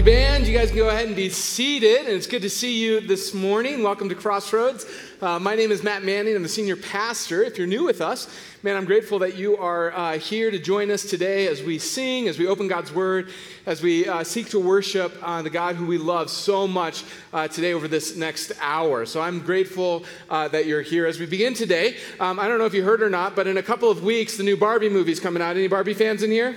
you, band. You guys can go ahead and be seated. And it's good to see you this morning. Welcome to Crossroads. Uh, my name is Matt Manning. I'm the senior pastor. If you're new with us, man, I'm grateful that you are uh, here to join us today as we sing, as we open God's Word, as we uh, seek to worship uh, the God who we love so much uh, today over this next hour. So I'm grateful uh, that you're here. As we begin today, um, I don't know if you heard or not, but in a couple of weeks, the new Barbie movie's coming out. Any Barbie fans in here?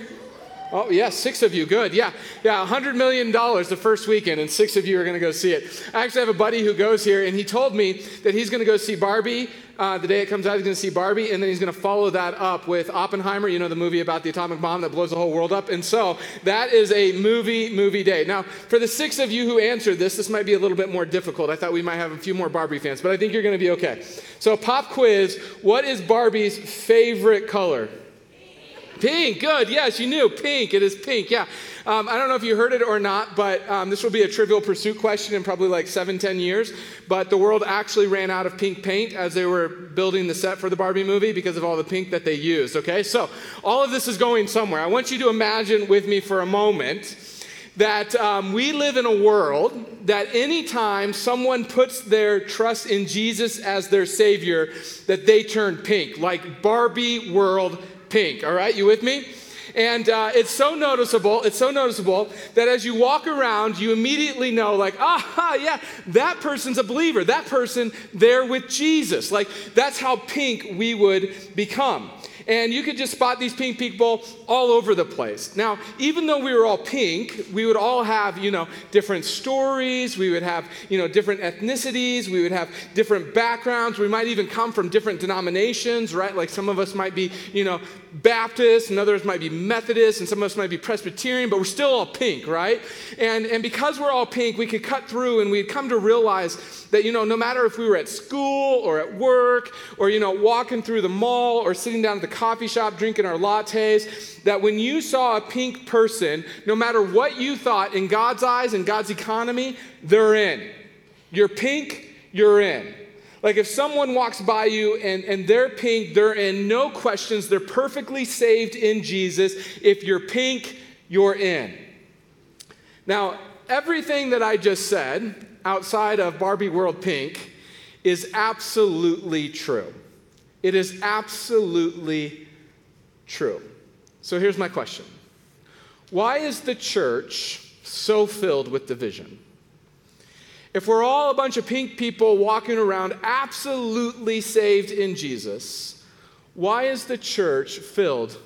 Oh, yeah, six of you. Good. Yeah. Yeah, $100 million the first weekend, and six of you are going to go see it. I actually have a buddy who goes here, and he told me that he's going to go see Barbie. Uh, the day it comes out, he's going to see Barbie, and then he's going to follow that up with Oppenheimer, you know, the movie about the atomic bomb that blows the whole world up. And so that is a movie, movie day. Now, for the six of you who answered this, this might be a little bit more difficult. I thought we might have a few more Barbie fans, but I think you're going to be okay. So, pop quiz what is Barbie's favorite color? Pink, good. Yes, you knew. Pink. It is pink. Yeah. Um, I don't know if you heard it or not, but um, this will be a trivial pursuit question in probably like seven, ten years. But the world actually ran out of pink paint as they were building the set for the Barbie movie because of all the pink that they used. Okay, so all of this is going somewhere. I want you to imagine with me for a moment that um, we live in a world that anytime someone puts their trust in Jesus as their Savior, that they turn pink, like Barbie world pink. All right, you with me? And uh, it's so noticeable, it's so noticeable that as you walk around, you immediately know, like, ah, yeah, that person's a believer. That person, they're with Jesus. Like, that's how pink we would become. And you could just spot these pink people all over the place. Now, even though we were all pink, we would all have, you know, different stories. We would have, you know, different ethnicities. We would have different backgrounds. We might even come from different denominations, right? Like some of us might be, you know, Baptist, and others might be Methodist, and some of us might be Presbyterian, but we're still all pink, right? And, and because we're all pink, we could cut through and we'd come to realize that, you know, no matter if we were at school or at work or, you know, walking through the mall or sitting down at the coffee shop drinking our lattes, that when you saw a pink person, no matter what you thought in God's eyes and God's economy, they're in. You're pink, you're in. Like if someone walks by you and, and they're pink, they're in, no questions, they're perfectly saved in Jesus. If you're pink, you're in. Now, everything that I just said outside of Barbie World Pink is absolutely true. It is absolutely true. So here's my question Why is the church so filled with division? If we're all a bunch of pink people walking around absolutely saved in Jesus, why is the church filled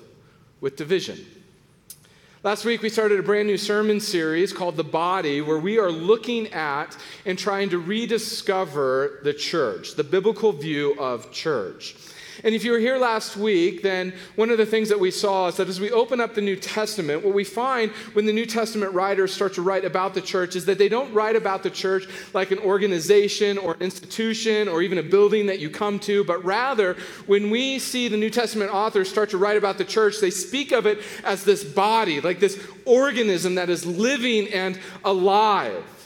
with division? Last week, we started a brand new sermon series called The Body, where we are looking at and trying to rediscover the church, the biblical view of church. And if you were here last week, then one of the things that we saw is that as we open up the New Testament, what we find when the New Testament writers start to write about the church is that they don't write about the church like an organization or institution or even a building that you come to, but rather, when we see the New Testament authors start to write about the church, they speak of it as this body, like this organism that is living and alive.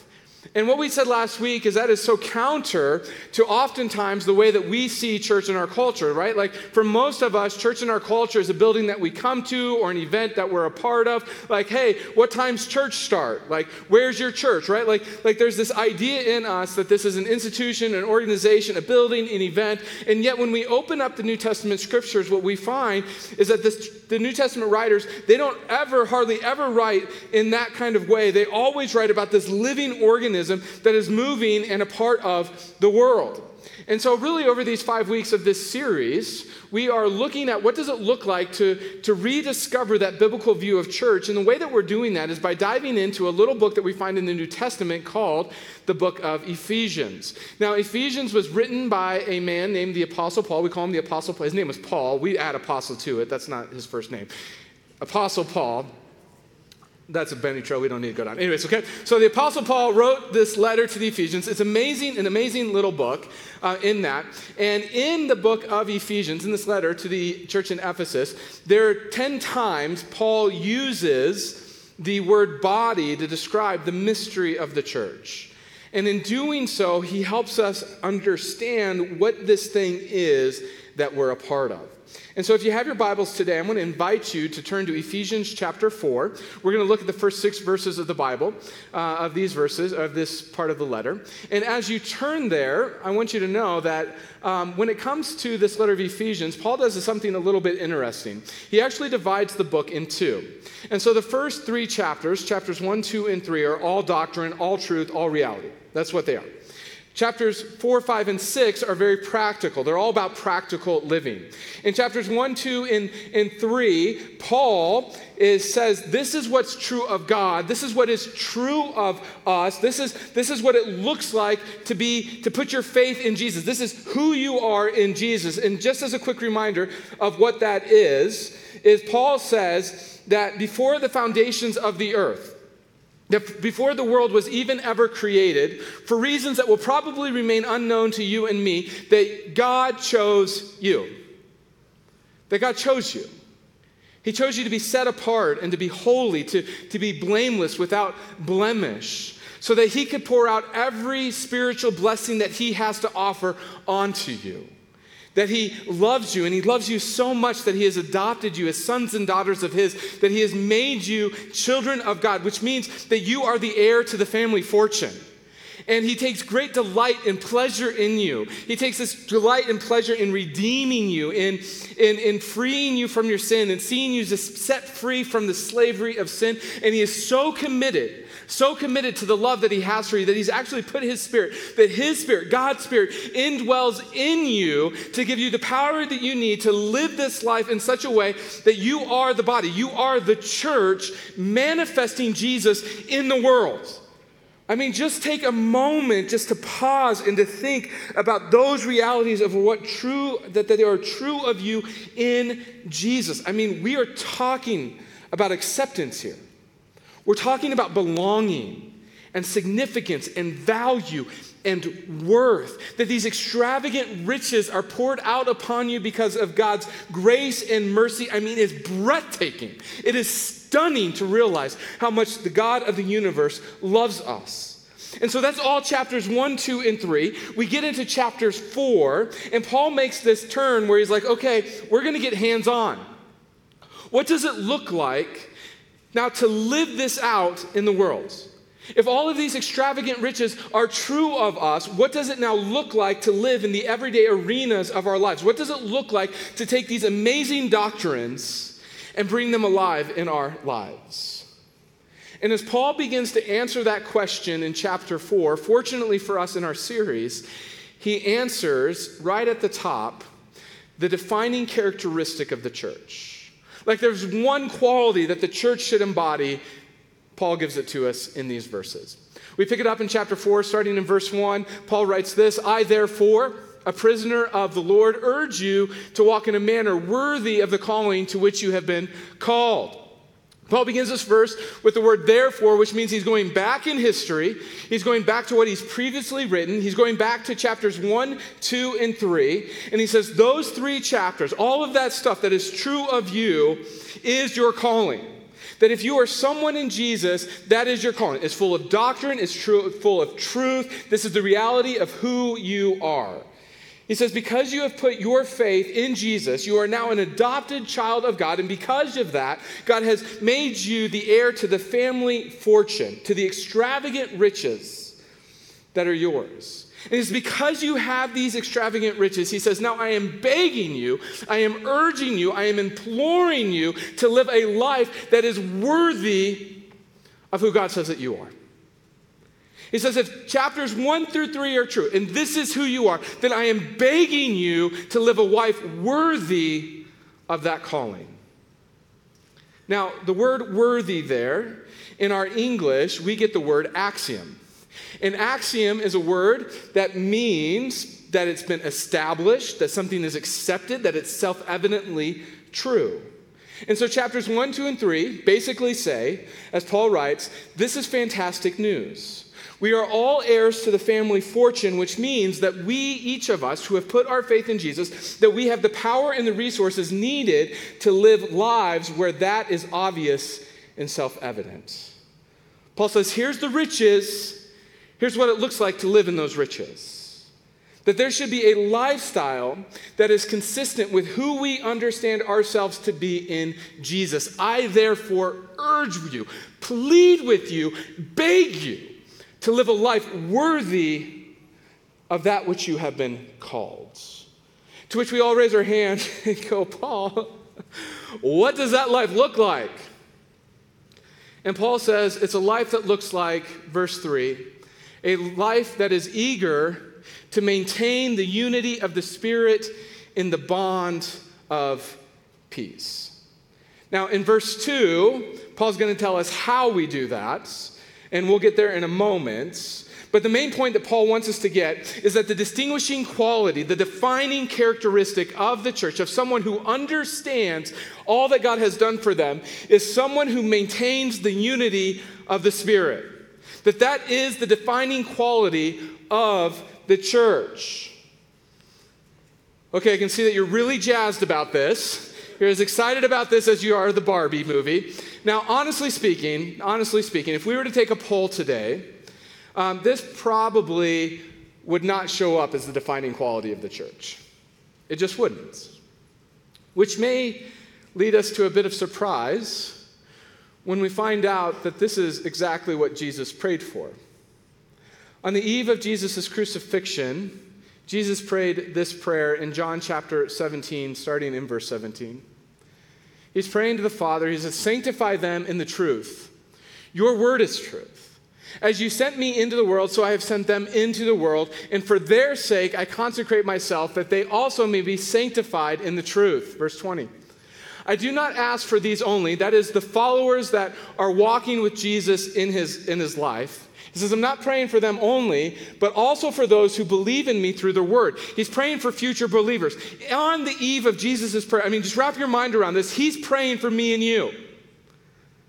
And what we said last week is that is so counter to oftentimes the way that we see church in our culture, right? Like for most of us, church in our culture is a building that we come to or an event that we're a part of. Like, hey, what time's church start? Like, where's your church, right? Like, like there's this idea in us that this is an institution, an organization, a building, an event. And yet when we open up the New Testament scriptures, what we find is that this, the New Testament writers, they don't ever, hardly ever write in that kind of way. They always write about this living organism organism that is moving and a part of the world. And so, really, over these five weeks of this series, we are looking at what does it look like to, to rediscover that biblical view of church. And the way that we're doing that is by diving into a little book that we find in the New Testament called the book of Ephesians. Now, Ephesians was written by a man named the Apostle Paul. We call him the Apostle Paul. His name was Paul. We add apostle to it. That's not his first name. Apostle Paul. That's a Benny Trail. We don't need to go down. Anyways, okay. So the Apostle Paul wrote this letter to the Ephesians. It's amazing, an amazing little book uh, in that. And in the book of Ephesians, in this letter to the church in Ephesus, there are 10 times Paul uses the word body to describe the mystery of the church. And in doing so, he helps us understand what this thing is that we're a part of. And so, if you have your Bibles today, I'm going to invite you to turn to Ephesians chapter 4. We're going to look at the first six verses of the Bible, uh, of these verses, of this part of the letter. And as you turn there, I want you to know that um, when it comes to this letter of Ephesians, Paul does something a little bit interesting. He actually divides the book in two. And so, the first three chapters, chapters 1, 2, and 3, are all doctrine, all truth, all reality. That's what they are. Chapters 4, 5, and 6 are very practical. They're all about practical living. In chapters 1, 2, and, and 3, Paul is, says, This is what's true of God. This is what is true of us. This is, this is what it looks like to be, to put your faith in Jesus. This is who you are in Jesus. And just as a quick reminder of what that is, is Paul says that before the foundations of the earth, before the world was even ever created, for reasons that will probably remain unknown to you and me, that God chose you. That God chose you. He chose you to be set apart and to be holy, to, to be blameless without blemish, so that He could pour out every spiritual blessing that He has to offer onto you that he loves you and he loves you so much that he has adopted you as sons and daughters of his, that he has made you children of God, which means that you are the heir to the family fortune. And he takes great delight and pleasure in you. He takes this delight and pleasure in redeeming you, in, in, in freeing you from your sin, and seeing you just set free from the slavery of sin. And he is so committed so committed to the love that he has for you that he's actually put his spirit, that his spirit, God's spirit, indwells in you to give you the power that you need to live this life in such a way that you are the body, you are the church manifesting Jesus in the world. I mean, just take a moment just to pause and to think about those realities of what true, that, that they are true of you in Jesus. I mean, we are talking about acceptance here. We're talking about belonging and significance and value and worth. That these extravagant riches are poured out upon you because of God's grace and mercy. I mean, it's breathtaking. It is stunning to realize how much the God of the universe loves us. And so that's all chapters one, two, and three. We get into chapters four, and Paul makes this turn where he's like, okay, we're going to get hands on. What does it look like now, to live this out in the world, if all of these extravagant riches are true of us, what does it now look like to live in the everyday arenas of our lives? What does it look like to take these amazing doctrines and bring them alive in our lives? And as Paul begins to answer that question in chapter 4, fortunately for us in our series, he answers right at the top the defining characteristic of the church. Like there's one quality that the church should embody. Paul gives it to us in these verses. We pick it up in chapter 4, starting in verse 1. Paul writes this I, therefore, a prisoner of the Lord, urge you to walk in a manner worthy of the calling to which you have been called Paul begins this verse with the word therefore, which means he's going back in history. He's going back to what he's previously written. He's going back to chapters 1, 2, and 3. And he says, Those three chapters, all of that stuff that is true of you, is your calling. That if you are someone in Jesus, that is your calling. It's full of doctrine, it's true, full of truth. This is the reality of who you are. He says, Because you have put your faith in Jesus, you are now an adopted child of God. And because of that, God has made you the heir to the family fortune, to the extravagant riches that are yours. And it's because you have these extravagant riches, he says, Now I am begging you, I am urging you, I am imploring you to live a life that is worthy of who God says that you are. He says, if chapters one through three are true, and this is who you are, then I am begging you to live a life worthy of that calling. Now, the word worthy there, in our English, we get the word axiom. An axiom is a word that means that it's been established, that something is accepted, that it's self evidently true. And so, chapters 1, 2, and 3 basically say, as Paul writes, this is fantastic news. We are all heirs to the family fortune, which means that we, each of us who have put our faith in Jesus, that we have the power and the resources needed to live lives where that is obvious and self evident. Paul says, here's the riches, here's what it looks like to live in those riches. That there should be a lifestyle that is consistent with who we understand ourselves to be in Jesus. I therefore urge you, plead with you, beg you to live a life worthy of that which you have been called. To which we all raise our hand and go, Paul, what does that life look like? And Paul says it's a life that looks like, verse 3, a life that is eager to maintain the unity of the Spirit in the bond of peace. Now, in verse 2, Paul's going to tell us how we do that, and we'll get there in a moment. But the main point that Paul wants us to get is that the distinguishing quality, the defining characteristic of the church, of someone who understands all that God has done for them, is someone who maintains the unity of the Spirit. That that is the defining quality of the church. Okay, I can see that you're really jazzed about this. You're as excited about this as you are the Barbie movie. Now, honestly speaking, honestly speaking, if we were to take a poll today, um, this probably would not show up as the defining quality of the church. It just wouldn't. Which may lead us to a bit of surprise when we find out that this is exactly what Jesus prayed for. On the eve of Jesus' crucifixion, Jesus prayed this prayer in John chapter 17, starting in verse 17. He's praying to the Father. He says, Sanctify them in the truth. Your word is truth. As you sent me into the world, so I have sent them into the world. And for their sake, I consecrate myself, that they also may be sanctified in the truth. Verse 20. I do not ask for these only, that is, the followers that are walking with Jesus in his, in his life. He says, I'm not praying for them only, but also for those who believe in me through the word. He's praying for future believers. On the eve of Jesus' prayer, I mean, just wrap your mind around this. He's praying for me and you.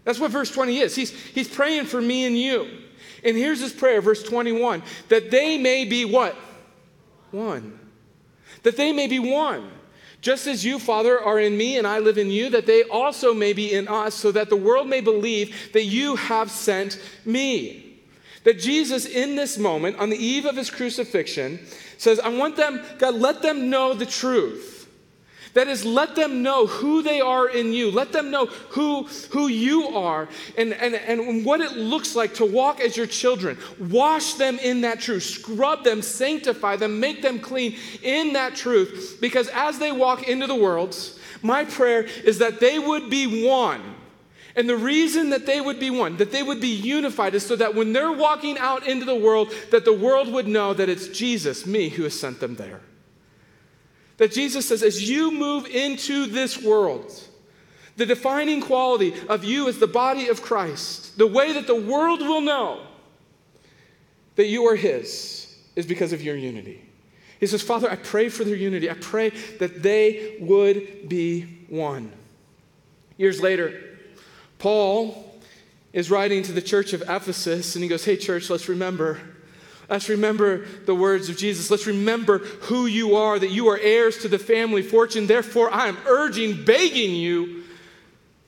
That's what verse 20 is. He's, he's praying for me and you. And here's his prayer, verse 21 that they may be what? One. That they may be one. Just as you, Father, are in me and I live in you, that they also may be in us, so that the world may believe that you have sent me. That Jesus, in this moment, on the eve of his crucifixion, says, I want them, God, let them know the truth. That is, let them know who they are in you. Let them know who, who you are and, and, and what it looks like to walk as your children. Wash them in that truth. Scrub them, sanctify them, make them clean in that truth. Because as they walk into the world, my prayer is that they would be one and the reason that they would be one, that they would be unified, is so that when they're walking out into the world, that the world would know that it's Jesus, me, who has sent them there. That Jesus says, as you move into this world, the defining quality of you as the body of Christ, the way that the world will know that you are His, is because of your unity. He says, Father, I pray for their unity. I pray that they would be one. Years later, Paul is writing to the church of Ephesus and he goes, Hey, church, let's remember. Let's remember the words of Jesus. Let's remember who you are, that you are heirs to the family fortune. Therefore, I am urging, begging you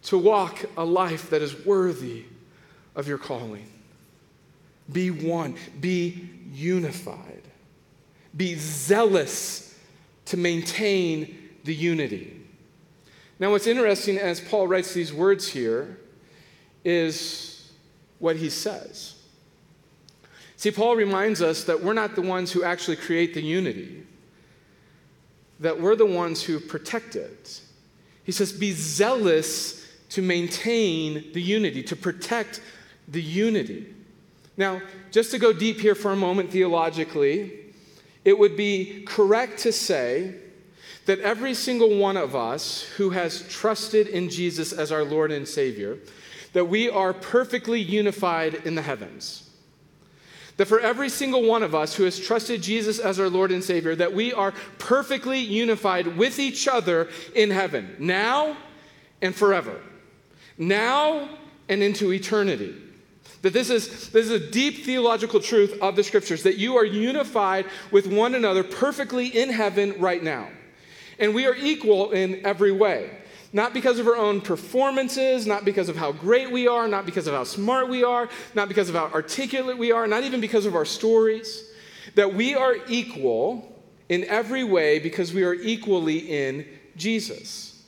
to walk a life that is worthy of your calling. Be one, be unified, be zealous to maintain the unity. Now, what's interesting as Paul writes these words here is what he says. See, Paul reminds us that we're not the ones who actually create the unity, that we're the ones who protect it. He says, Be zealous to maintain the unity, to protect the unity. Now, just to go deep here for a moment theologically, it would be correct to say that every single one of us who has trusted in Jesus as our Lord and Savior that we are perfectly unified in the heavens. That for every single one of us who has trusted Jesus as our Lord and Savior, that we are perfectly unified with each other in heaven, now and forever. Now and into eternity. That this is, this is a deep theological truth of the scriptures, that you are unified with one another perfectly in heaven right now. And we are equal in every way. Not because of our own performances, not because of how great we are, not because of how smart we are, not because of how articulate we are, not even because of our stories. That we are equal in every way because we are equally in Jesus.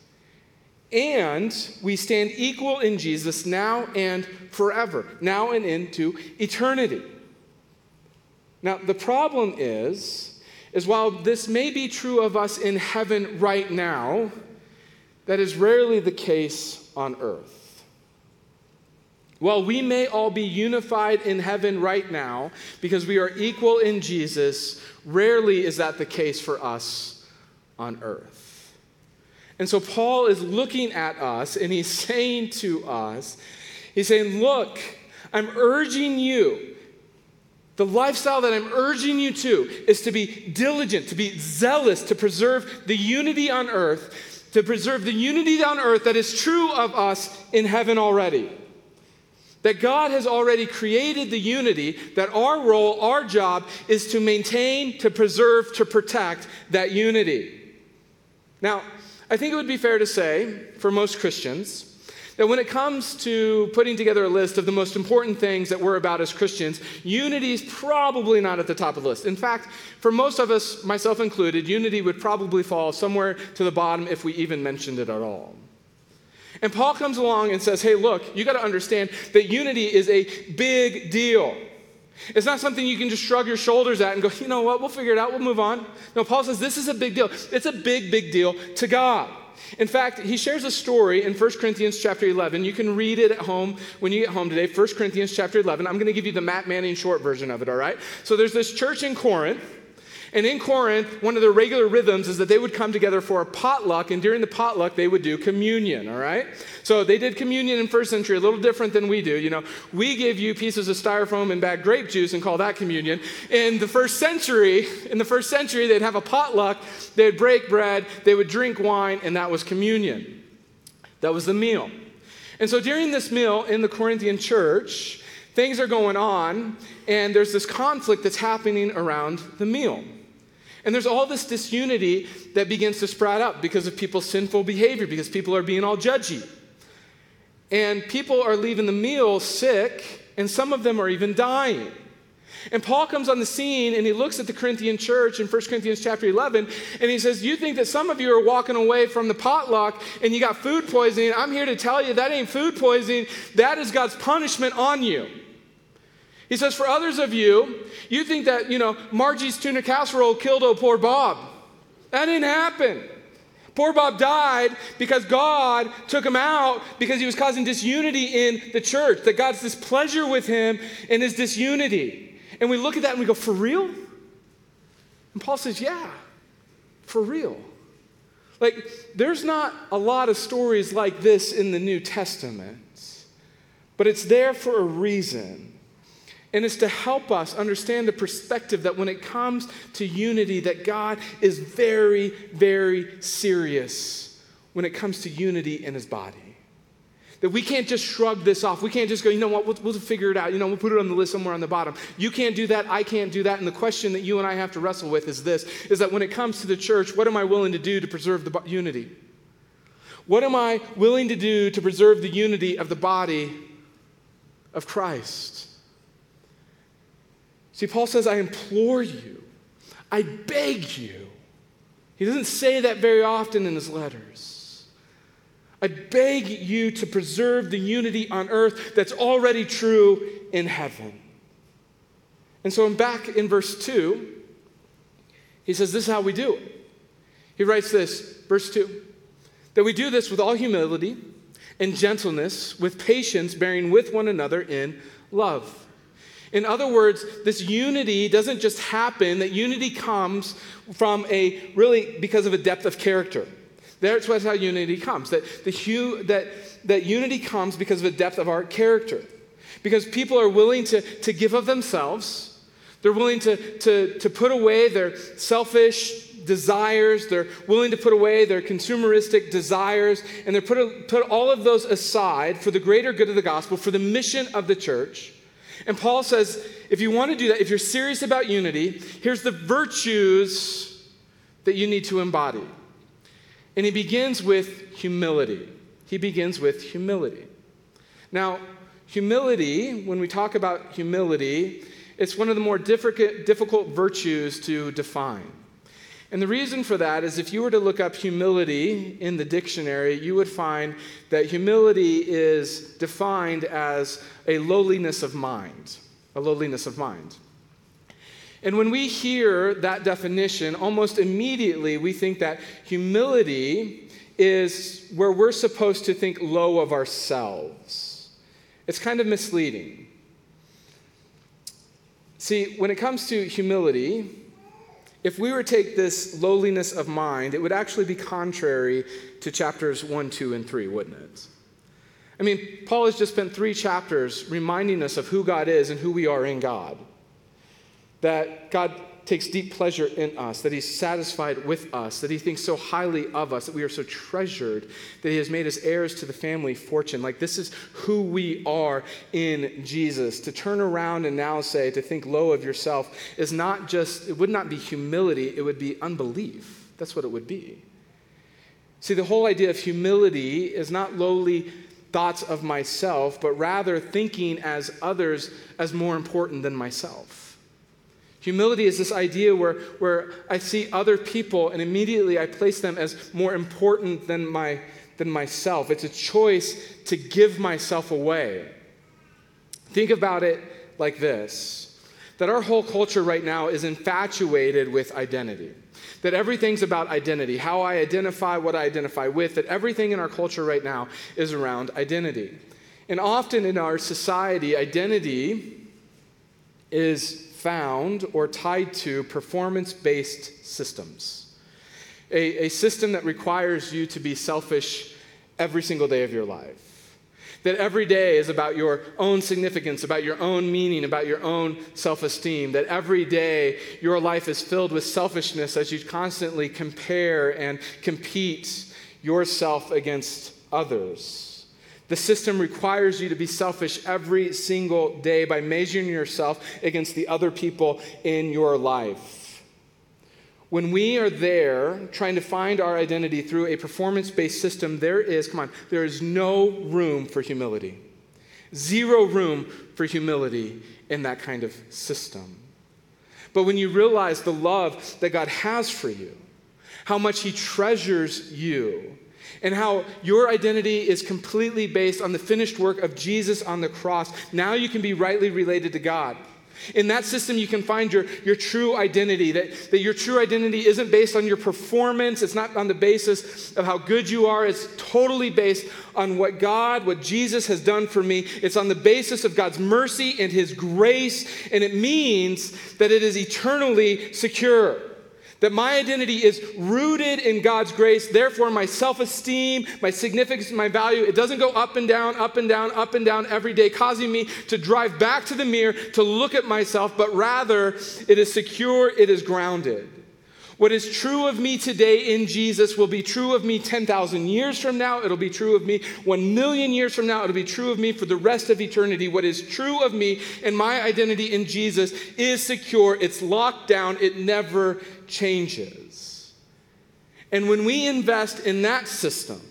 And we stand equal in Jesus now and forever, now and into eternity. Now, the problem is, is while this may be true of us in heaven right now, that is rarely the case on earth. While we may all be unified in heaven right now because we are equal in Jesus, rarely is that the case for us on earth. And so Paul is looking at us and he's saying to us, he's saying, Look, I'm urging you. The lifestyle that I'm urging you to is to be diligent, to be zealous, to preserve the unity on earth, to preserve the unity on earth that is true of us in heaven already. That God has already created the unity, that our role, our job, is to maintain, to preserve, to protect that unity. Now, I think it would be fair to say, for most Christians, that when it comes to putting together a list of the most important things that we're about as Christians, unity is probably not at the top of the list. In fact, for most of us, myself included, unity would probably fall somewhere to the bottom if we even mentioned it at all. And Paul comes along and says, hey, look, you got to understand that unity is a big deal. It's not something you can just shrug your shoulders at and go, you know what, we'll figure it out, we'll move on. No, Paul says this is a big deal. It's a big, big deal to God. In fact, he shares a story in 1 Corinthians chapter 11. You can read it at home when you get home today. 1 Corinthians chapter 11. I'm going to give you the Matt Manning short version of it, all right? So there's this church in Corinth and in Corinth, one of their regular rhythms is that they would come together for a potluck, and during the potluck, they would do communion, all right? So they did communion in first century, a little different than we do. You know, we give you pieces of styrofoam and bag grape juice and call that communion. In the first century, in the first century, they'd have a potluck, they'd break bread, they would drink wine, and that was communion. That was the meal. And so during this meal in the Corinthian church, things are going on, and there's this conflict that's happening around the meal. And there's all this disunity that begins to sprout up because of people's sinful behavior, because people are being all judgy. And people are leaving the meal sick, and some of them are even dying. And Paul comes on the scene and he looks at the Corinthian church in 1 Corinthians chapter 11 and he says, You think that some of you are walking away from the potluck and you got food poisoning. I'm here to tell you that ain't food poisoning, that is God's punishment on you. He says, For others of you, you think that, you know, Margie's tuna casserole killed old poor Bob. That didn't happen. Poor Bob died because God took him out because he was causing disunity in the church, that God's displeasure with him in his disunity. And we look at that and we go, For real? And Paul says, Yeah, for real. Like, there's not a lot of stories like this in the New Testament, but it's there for a reason. And it's to help us understand the perspective that when it comes to unity, that God is very, very serious when it comes to unity in his body. That we can't just shrug this off. We can't just go, you know what, we'll, we'll figure it out. You know, we'll put it on the list somewhere on the bottom. You can't do that. I can't do that. And the question that you and I have to wrestle with is this is that when it comes to the church, what am I willing to do to preserve the unity? What am I willing to do to preserve the unity of the body of Christ? See, Paul says, I implore you, I beg you. He doesn't say that very often in his letters. I beg you to preserve the unity on earth that's already true in heaven. And so I'm back in verse 2. He says, This is how we do it. He writes this, verse 2 that we do this with all humility and gentleness, with patience, bearing with one another in love in other words, this unity doesn't just happen, that unity comes from a really because of a depth of character. That's how unity comes. That, the that, that unity comes because of a depth of our character. Because people are willing to, to give of themselves, they're willing to, to, to put away their selfish desires, they're willing to put away their consumeristic desires, and they're put, put all of those aside for the greater good of the gospel, for the mission of the church. And Paul says, if you want to do that, if you're serious about unity, here's the virtues that you need to embody. And he begins with humility. He begins with humility. Now, humility, when we talk about humility, it's one of the more difficult, virtues to define. And the reason for that is if you were to look up humility in the dictionary, you would find that humility is defined as a lowliness of mind. A lowliness of mind. And when we hear that definition, almost immediately we think that humility is where we're supposed to think low of ourselves. It's kind of misleading. See, when it comes to humility, if we were to take this lowliness of mind, it would actually be contrary to chapters 1, 2, and 3, wouldn't it? I mean, Paul has just spent three chapters reminding us of who God is and who we are in God. That God takes deep pleasure in us, that He's satisfied with us, that He thinks so highly of us, that we are so treasured, that He has made us heirs to the family fortune. Like, this is who we are in Jesus. To turn around and now say, to think low of yourself, is not just, it would not be humility, it would be unbelief. That's what it would be. See, the whole idea of humility is not lowly thoughts of myself, but rather thinking as others as more important than myself. Humility is this idea where, where I see other people and immediately I place them as more important than, my, than myself. It's a choice to give myself away. Think about it like this that our whole culture right now is infatuated with identity. That everything's about identity, how I identify, what I identify with, that everything in our culture right now is around identity. And often in our society, identity is found or tied to performance based systems. A, a system that requires you to be selfish every single day of your life. That every day is about your own significance, about your own meaning, about your own self esteem. That every day your life is filled with selfishness as you constantly compare and compete yourself against others. The system requires you to be selfish every single day by measuring yourself against the other people in your life. When we are there trying to find our identity through a performance based system, there is, come on, there is no room for humility. Zero room for humility in that kind of system. But when you realize the love that God has for you, how much He treasures you, and how your identity is completely based on the finished work of Jesus on the cross. Now you can be rightly related to God. In that system, you can find your, your true identity, that, that your true identity isn't based on your performance, it's not on the basis of how good you are, it's totally based on what God, what Jesus has done for me. It's on the basis of God's mercy and His grace, and it means that it is eternally secure. That my identity is rooted in God's grace. Therefore, my self esteem, my significance, my value, it doesn't go up and down, up and down, up and down every day, causing me to drive back to the mirror to look at myself, but rather it is secure, it is grounded. What is true of me today in Jesus will be true of me 10,000 years from now. It'll be true of me 1 million years from now. It'll be true of me for the rest of eternity. What is true of me and my identity in Jesus is secure, it's locked down, it never changes. And when we invest in that system,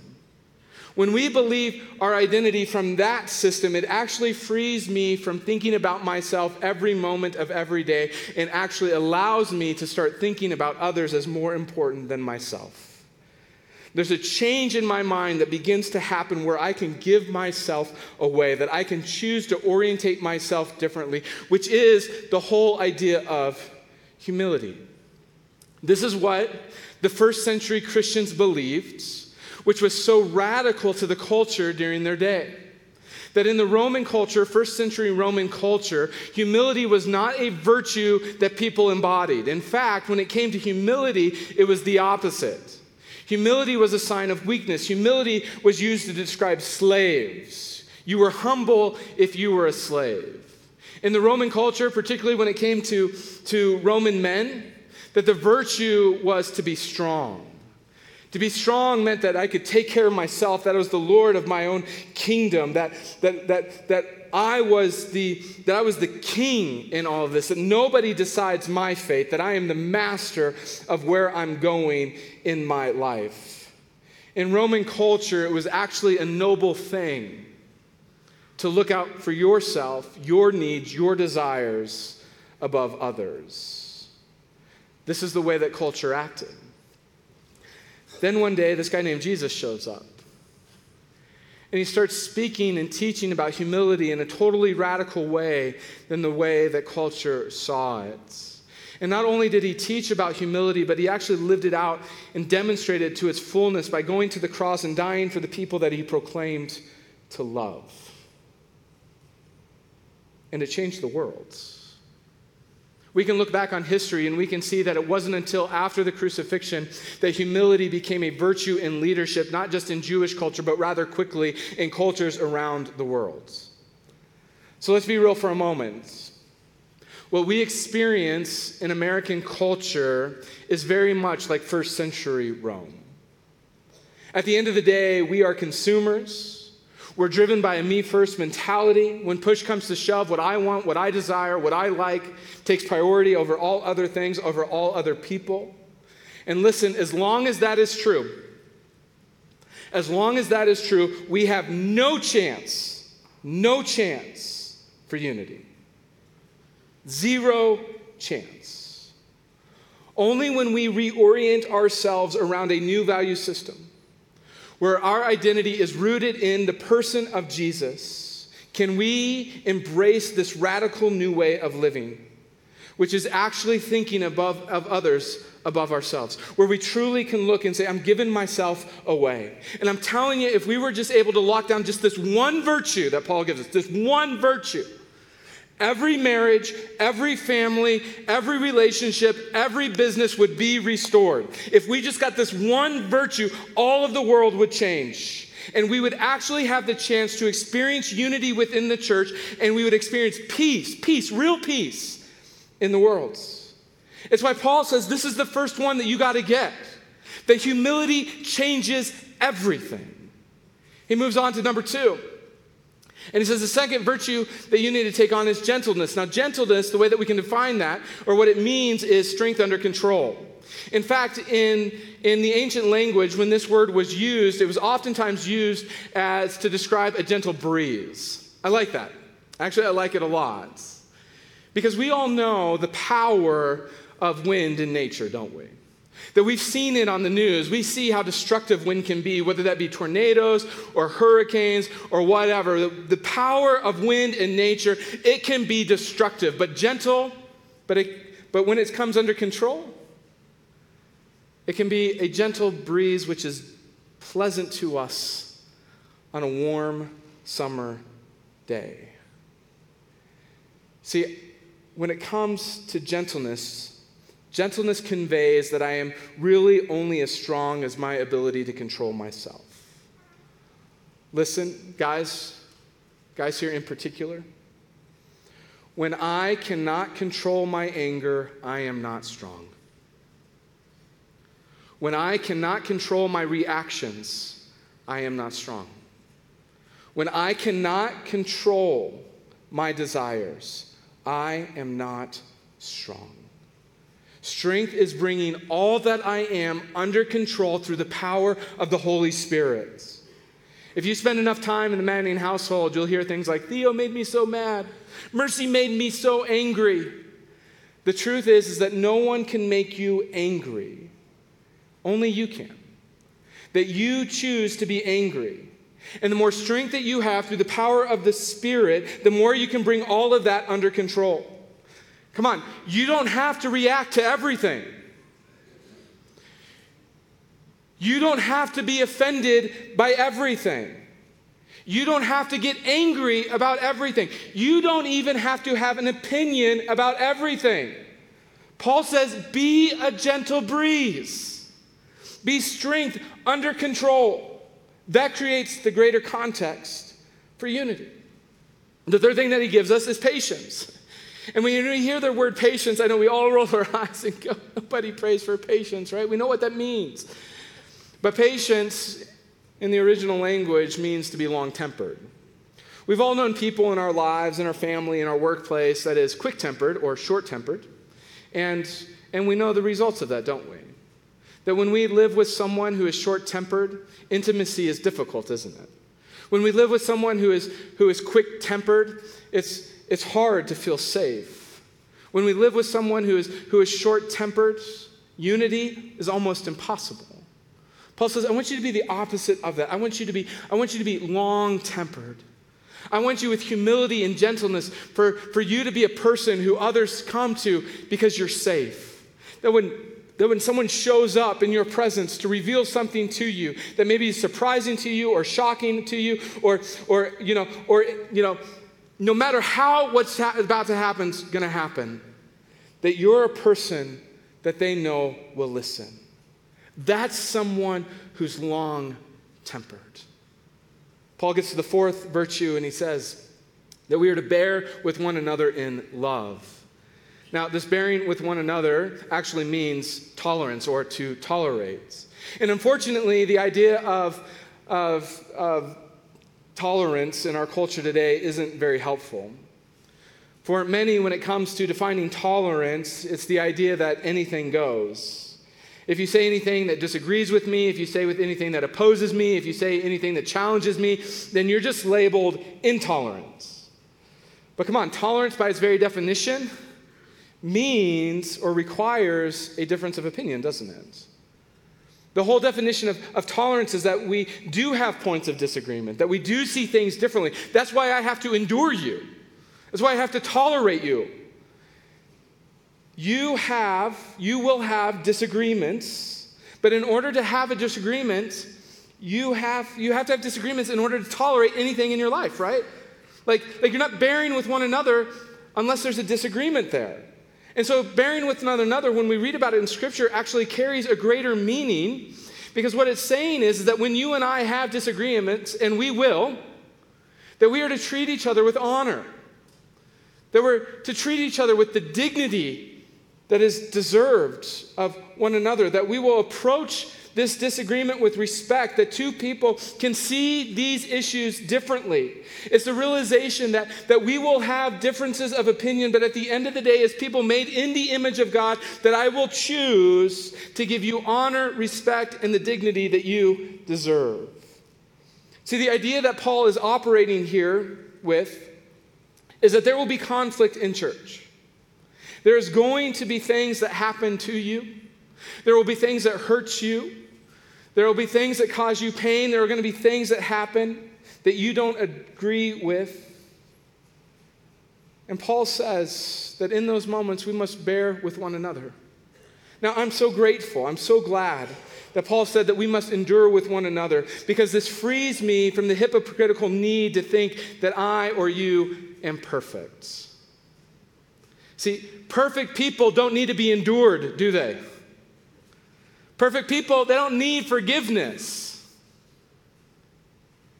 when we believe our identity from that system, it actually frees me from thinking about myself every moment of every day and actually allows me to start thinking about others as more important than myself. There's a change in my mind that begins to happen where I can give myself away, that I can choose to orientate myself differently, which is the whole idea of humility. This is what the first century Christians believed which was so radical to the culture during their day. That in the Roman culture, first century Roman culture, humility was not a virtue that people embodied. In fact, when it came to humility, it was the opposite. Humility was a sign of weakness. Humility was used to describe slaves. You were humble if you were a slave. In the Roman culture, particularly when it came to, to Roman men, that the virtue was to be strong. To be strong meant that I could take care of myself, that I was the Lord of my own kingdom, that, that, that, that, I was the, that I was the king in all of this, that nobody decides my fate, that I am the master of where I'm going in my life. In Roman culture, it was actually a noble thing to look out for yourself, your needs, your desires above others. This is the way that culture acted. Then one day, this guy named Jesus shows up. And he starts speaking and teaching about humility in a totally radical way than the way that culture saw it. And not only did he teach about humility, but he actually lived it out and demonstrated it to its fullness by going to the cross and dying for the people that he proclaimed to love. And it changed the world. We can look back on history and we can see that it wasn't until after the crucifixion that humility became a virtue in leadership, not just in Jewish culture, but rather quickly in cultures around the world. So let's be real for a moment. What we experience in American culture is very much like first century Rome. At the end of the day, we are consumers. We're driven by a me first mentality. When push comes to shove, what I want, what I desire, what I like takes priority over all other things, over all other people. And listen, as long as that is true, as long as that is true, we have no chance, no chance for unity. Zero chance. Only when we reorient ourselves around a new value system, where our identity is rooted in the person of Jesus, can we embrace this radical new way of living, which is actually thinking above, of others above ourselves, where we truly can look and say, I'm giving myself away. And I'm telling you, if we were just able to lock down just this one virtue that Paul gives us, this one virtue, Every marriage, every family, every relationship, every business would be restored. If we just got this one virtue, all of the world would change. And we would actually have the chance to experience unity within the church, and we would experience peace, peace, real peace in the world. It's why Paul says this is the first one that you got to get. That humility changes everything. He moves on to number two. And he says the second virtue that you need to take on is gentleness. Now, gentleness, the way that we can define that, or what it means, is strength under control. In fact, in, in the ancient language, when this word was used, it was oftentimes used as to describe a gentle breeze. I like that. Actually, I like it a lot. Because we all know the power of wind in nature, don't we? That we've seen it on the news. We see how destructive wind can be, whether that be tornadoes or hurricanes or whatever. The, the power of wind in nature, it can be destructive, but gentle, but, it, but when it comes under control, it can be a gentle breeze which is pleasant to us on a warm summer day. See, when it comes to gentleness, Gentleness conveys that I am really only as strong as my ability to control myself. Listen, guys, guys here in particular, when I cannot control my anger, I am not strong. When I cannot control my reactions, I am not strong. When I cannot control my desires, I am not strong. Strength is bringing all that I am under control through the power of the Holy Spirit. If you spend enough time in the Manning household, you'll hear things like, Theo made me so mad. Mercy made me so angry. The truth is, is that no one can make you angry. Only you can. That you choose to be angry. And the more strength that you have through the power of the Spirit, the more you can bring all of that under control. Come on, you don't have to react to everything. You don't have to be offended by everything. You don't have to get angry about everything. You don't even have to have an opinion about everything. Paul says, be a gentle breeze, be strength under control. That creates the greater context for unity. The third thing that he gives us is patience. And when you hear the word patience, I know we all roll our eyes and go, nobody prays for patience, right? We know what that means. But patience in the original language means to be long tempered. We've all known people in our lives, in our family, in our workplace that is quick tempered or short tempered. And, and we know the results of that, don't we? That when we live with someone who is short tempered, intimacy is difficult, isn't it? When we live with someone who is, who is quick tempered, it's, it's hard to feel safe. When we live with someone who is, who is short tempered, unity is almost impossible. Paul says, I want you to be the opposite of that. I want you to be, I want you to be long tempered. I want you with humility and gentleness for, for you to be a person who others come to because you're safe. That when, that when someone shows up in your presence to reveal something to you that maybe is surprising to you or shocking to you or, or you know, or, you know, no matter how what's ha- about to happen is going to happen, that you're a person that they know will listen. That's someone who's long tempered. Paul gets to the fourth virtue and he says that we are to bear with one another in love. Now, this bearing with one another actually means tolerance or to tolerate. And unfortunately, the idea of, of, of tolerance in our culture today isn't very helpful. For many, when it comes to defining tolerance, it's the idea that anything goes. If you say anything that disagrees with me, if you say with anything that opposes me, if you say anything that challenges me, then you're just labeled intolerance. But come on, tolerance by its very definition means or requires a difference of opinion, doesn't it? The whole definition of, of tolerance is that we do have points of disagreement, that we do see things differently. That's why I have to endure you. That's why I have to tolerate you you have, you will have disagreements, but in order to have a disagreement, you have, you have to have disagreements in order to tolerate anything in your life, right? Like, like you're not bearing with one another unless there's a disagreement there. And so bearing with one another, when we read about it in Scripture, actually carries a greater meaning because what it's saying is that when you and I have disagreements, and we will, that we are to treat each other with honor. That we're to treat each other with the dignity that is deserved of one another, that we will approach this disagreement with respect, that two people can see these issues differently. It's the realization that, that we will have differences of opinion, but at the end of the day, as people made in the image of God, that I will choose to give you honor, respect, and the dignity that you deserve. See, the idea that Paul is operating here with is that there will be conflict in church. There's going to be things that happen to you. There will be things that hurt you. There will be things that cause you pain. There are going to be things that happen that you don't agree with. And Paul says that in those moments we must bear with one another. Now, I'm so grateful. I'm so glad that Paul said that we must endure with one another because this frees me from the hypocritical need to think that I or you am perfect. See, perfect people don't need to be endured, do they? Perfect people, they don't need forgiveness.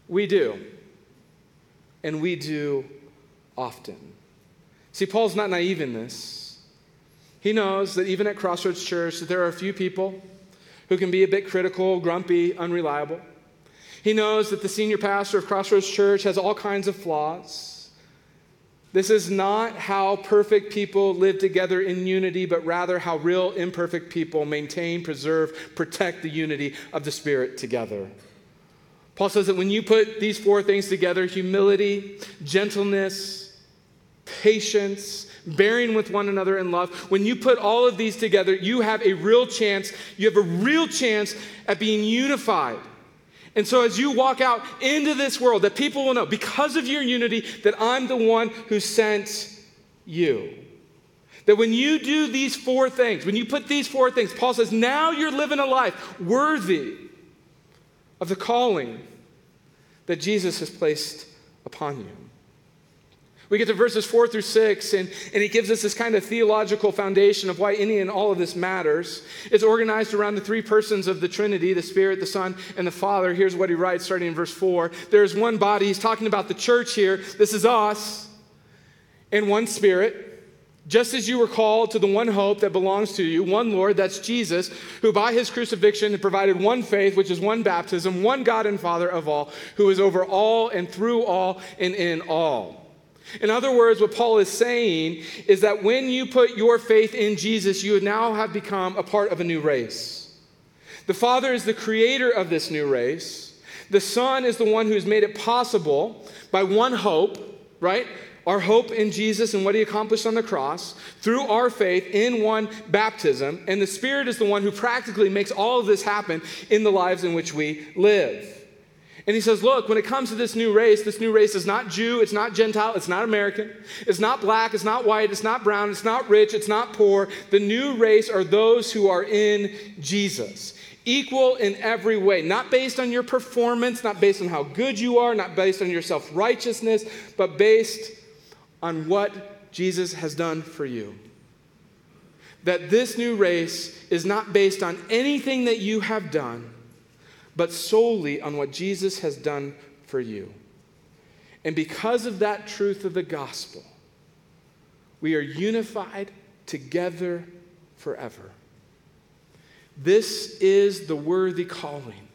We do. And we do often. See, Paul's not naive in this. He knows that even at Crossroads Church that there are a few people who can be a bit critical, grumpy, unreliable. He knows that the senior pastor of Crossroads Church has all kinds of flaws. This is not how perfect people live together in unity, but rather how real imperfect people maintain, preserve, protect the unity of the Spirit together. Paul says that when you put these four things together humility, gentleness, patience, bearing with one another in love when you put all of these together, you have a real chance, you have a real chance at being unified and so, as you walk out into this world, that people will know because of your unity that I'm the one who sent you. That when you do these four things, when you put these four things, Paul says, now you're living a life worthy of the calling that Jesus has placed upon you. We get to verses four through six, and, and he gives us this kind of theological foundation of why any and all of this matters. It's organized around the three persons of the Trinity the Spirit, the Son, and the Father. Here's what he writes starting in verse four There's one body. He's talking about the church here. This is us, and one Spirit. Just as you were called to the one hope that belongs to you, one Lord, that's Jesus, who by his crucifixion provided one faith, which is one baptism, one God and Father of all, who is over all and through all and in all. In other words, what Paul is saying is that when you put your faith in Jesus, you now have become a part of a new race. The Father is the creator of this new race. The Son is the one who's made it possible by one hope, right? our hope in Jesus and what he accomplished on the cross, through our faith in one baptism, and the Spirit is the one who practically makes all of this happen in the lives in which we live. And he says, Look, when it comes to this new race, this new race is not Jew, it's not Gentile, it's not American, it's not black, it's not white, it's not brown, it's not rich, it's not poor. The new race are those who are in Jesus. Equal in every way, not based on your performance, not based on how good you are, not based on your self righteousness, but based on what Jesus has done for you. That this new race is not based on anything that you have done but solely on what Jesus has done for you. And because of that truth of the gospel, we are unified together forever. This is the worthy calling.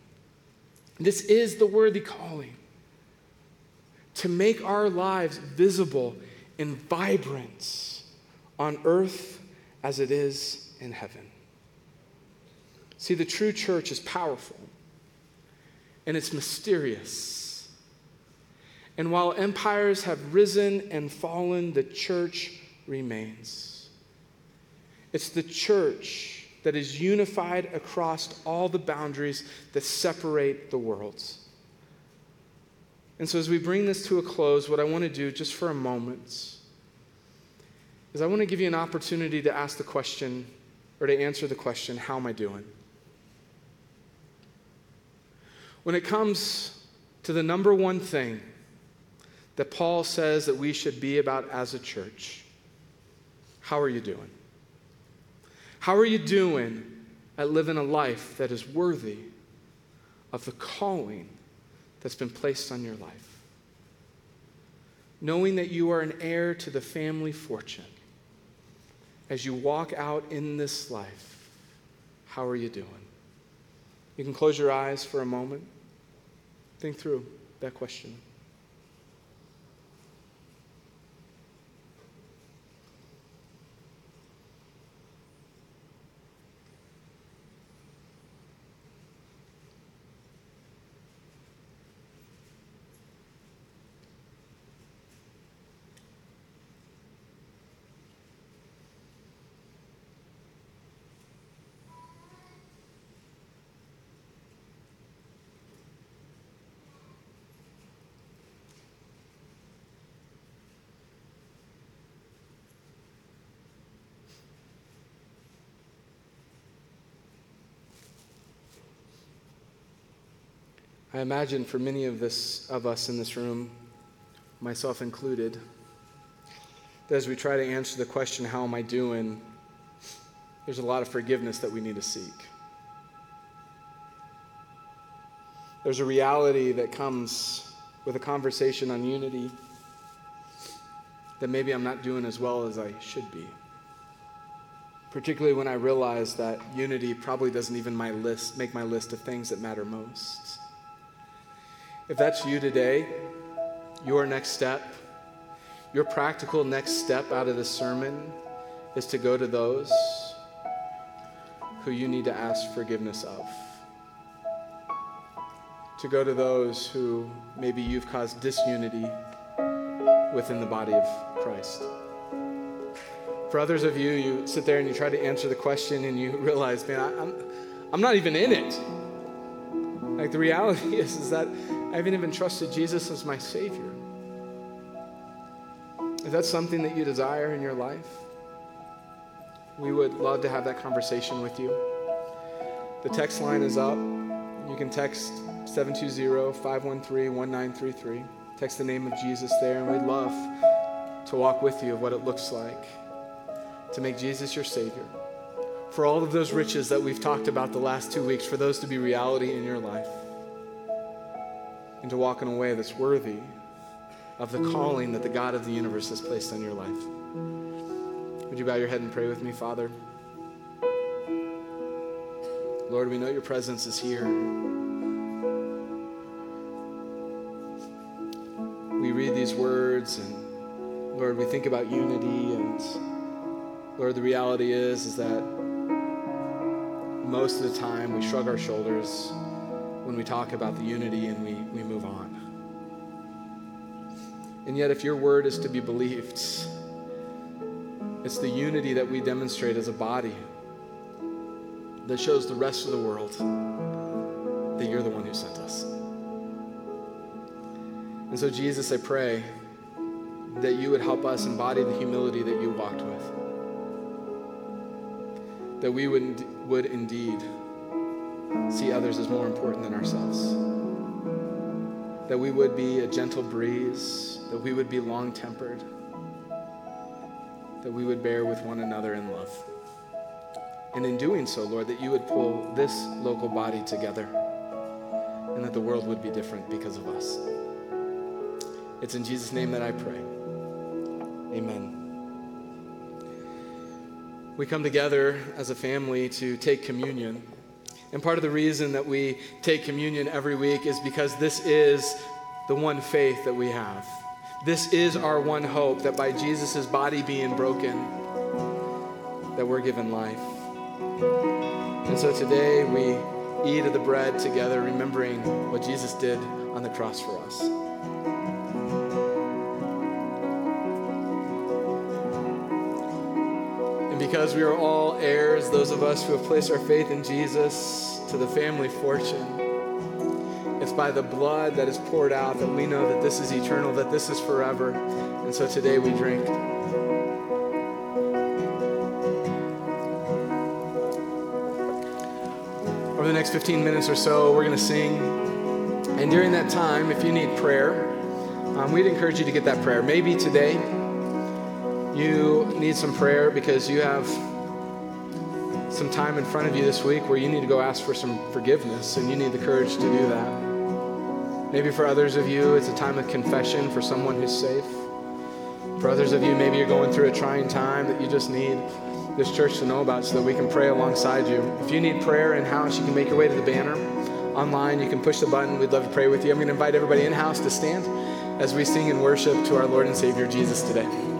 This is the worthy calling to make our lives visible in vibrance on earth as it is in heaven. See, the true church is powerful and it's mysterious. And while empires have risen and fallen, the church remains. It's the church that is unified across all the boundaries that separate the worlds. And so, as we bring this to a close, what I want to do just for a moment is I want to give you an opportunity to ask the question or to answer the question, How am I doing? When it comes to the number one thing that Paul says that we should be about as a church, how are you doing? How are you doing at living a life that is worthy of the calling that's been placed on your life? Knowing that you are an heir to the family fortune as you walk out in this life, how are you doing? You can close your eyes for a moment. Think through that question. I imagine for many of, this, of us in this room, myself included, that as we try to answer the question, How am I doing? there's a lot of forgiveness that we need to seek. There's a reality that comes with a conversation on unity that maybe I'm not doing as well as I should be. Particularly when I realize that unity probably doesn't even my list, make my list of things that matter most. If that's you today, your next step, your practical next step out of this sermon is to go to those who you need to ask forgiveness of. To go to those who maybe you've caused disunity within the body of Christ. For others of you, you sit there and you try to answer the question and you realize, man, I, I'm, I'm not even in it. Like the reality is, is that I haven't even trusted Jesus as my Savior. Is that something that you desire in your life? We would love to have that conversation with you. The text line is up. You can text 720 513 1933. Text the name of Jesus there, and we'd love to walk with you of what it looks like to make Jesus your Savior. For all of those riches that we've talked about the last two weeks, for those to be reality in your life and to walk in a way that's worthy of the calling that the God of the universe has placed on your life. Would you bow your head and pray with me, Father? Lord, we know your presence is here. We read these words and Lord, we think about unity and Lord, the reality is is that most of the time we shrug our shoulders when we talk about the unity and we, we move on. And yet, if your word is to be believed, it's the unity that we demonstrate as a body that shows the rest of the world that you're the one who sent us. And so, Jesus, I pray that you would help us embody the humility that you walked with. That we would, would indeed see others as more important than ourselves. That we would be a gentle breeze, that we would be long tempered, that we would bear with one another in love. And in doing so, Lord, that you would pull this local body together and that the world would be different because of us. It's in Jesus' name that I pray. Amen. We come together as a family to take communion. And part of the reason that we take communion every week is because this is the one faith that we have. This is our one hope that by Jesus' body being broken, that we're given life. And so today we eat of the bread together, remembering what Jesus did on the cross for us. Because we are all heirs, those of us who have placed our faith in Jesus, to the family fortune, it's by the blood that is poured out that we know that this is eternal, that this is forever. And so today we drink. Over the next 15 minutes or so, we're going to sing. And during that time, if you need prayer, um, we'd encourage you to get that prayer. Maybe today you need some prayer because you have some time in front of you this week where you need to go ask for some forgiveness and you need the courage to do that. Maybe for others of you, it's a time of confession for someone who's safe. For others of you, maybe you're going through a trying time that you just need this church to know about so that we can pray alongside you. If you need prayer in house, you can make your way to the banner. Online, you can push the button. We'd love to pray with you. I'm going to invite everybody in house to stand as we sing and worship to our Lord and Savior Jesus today.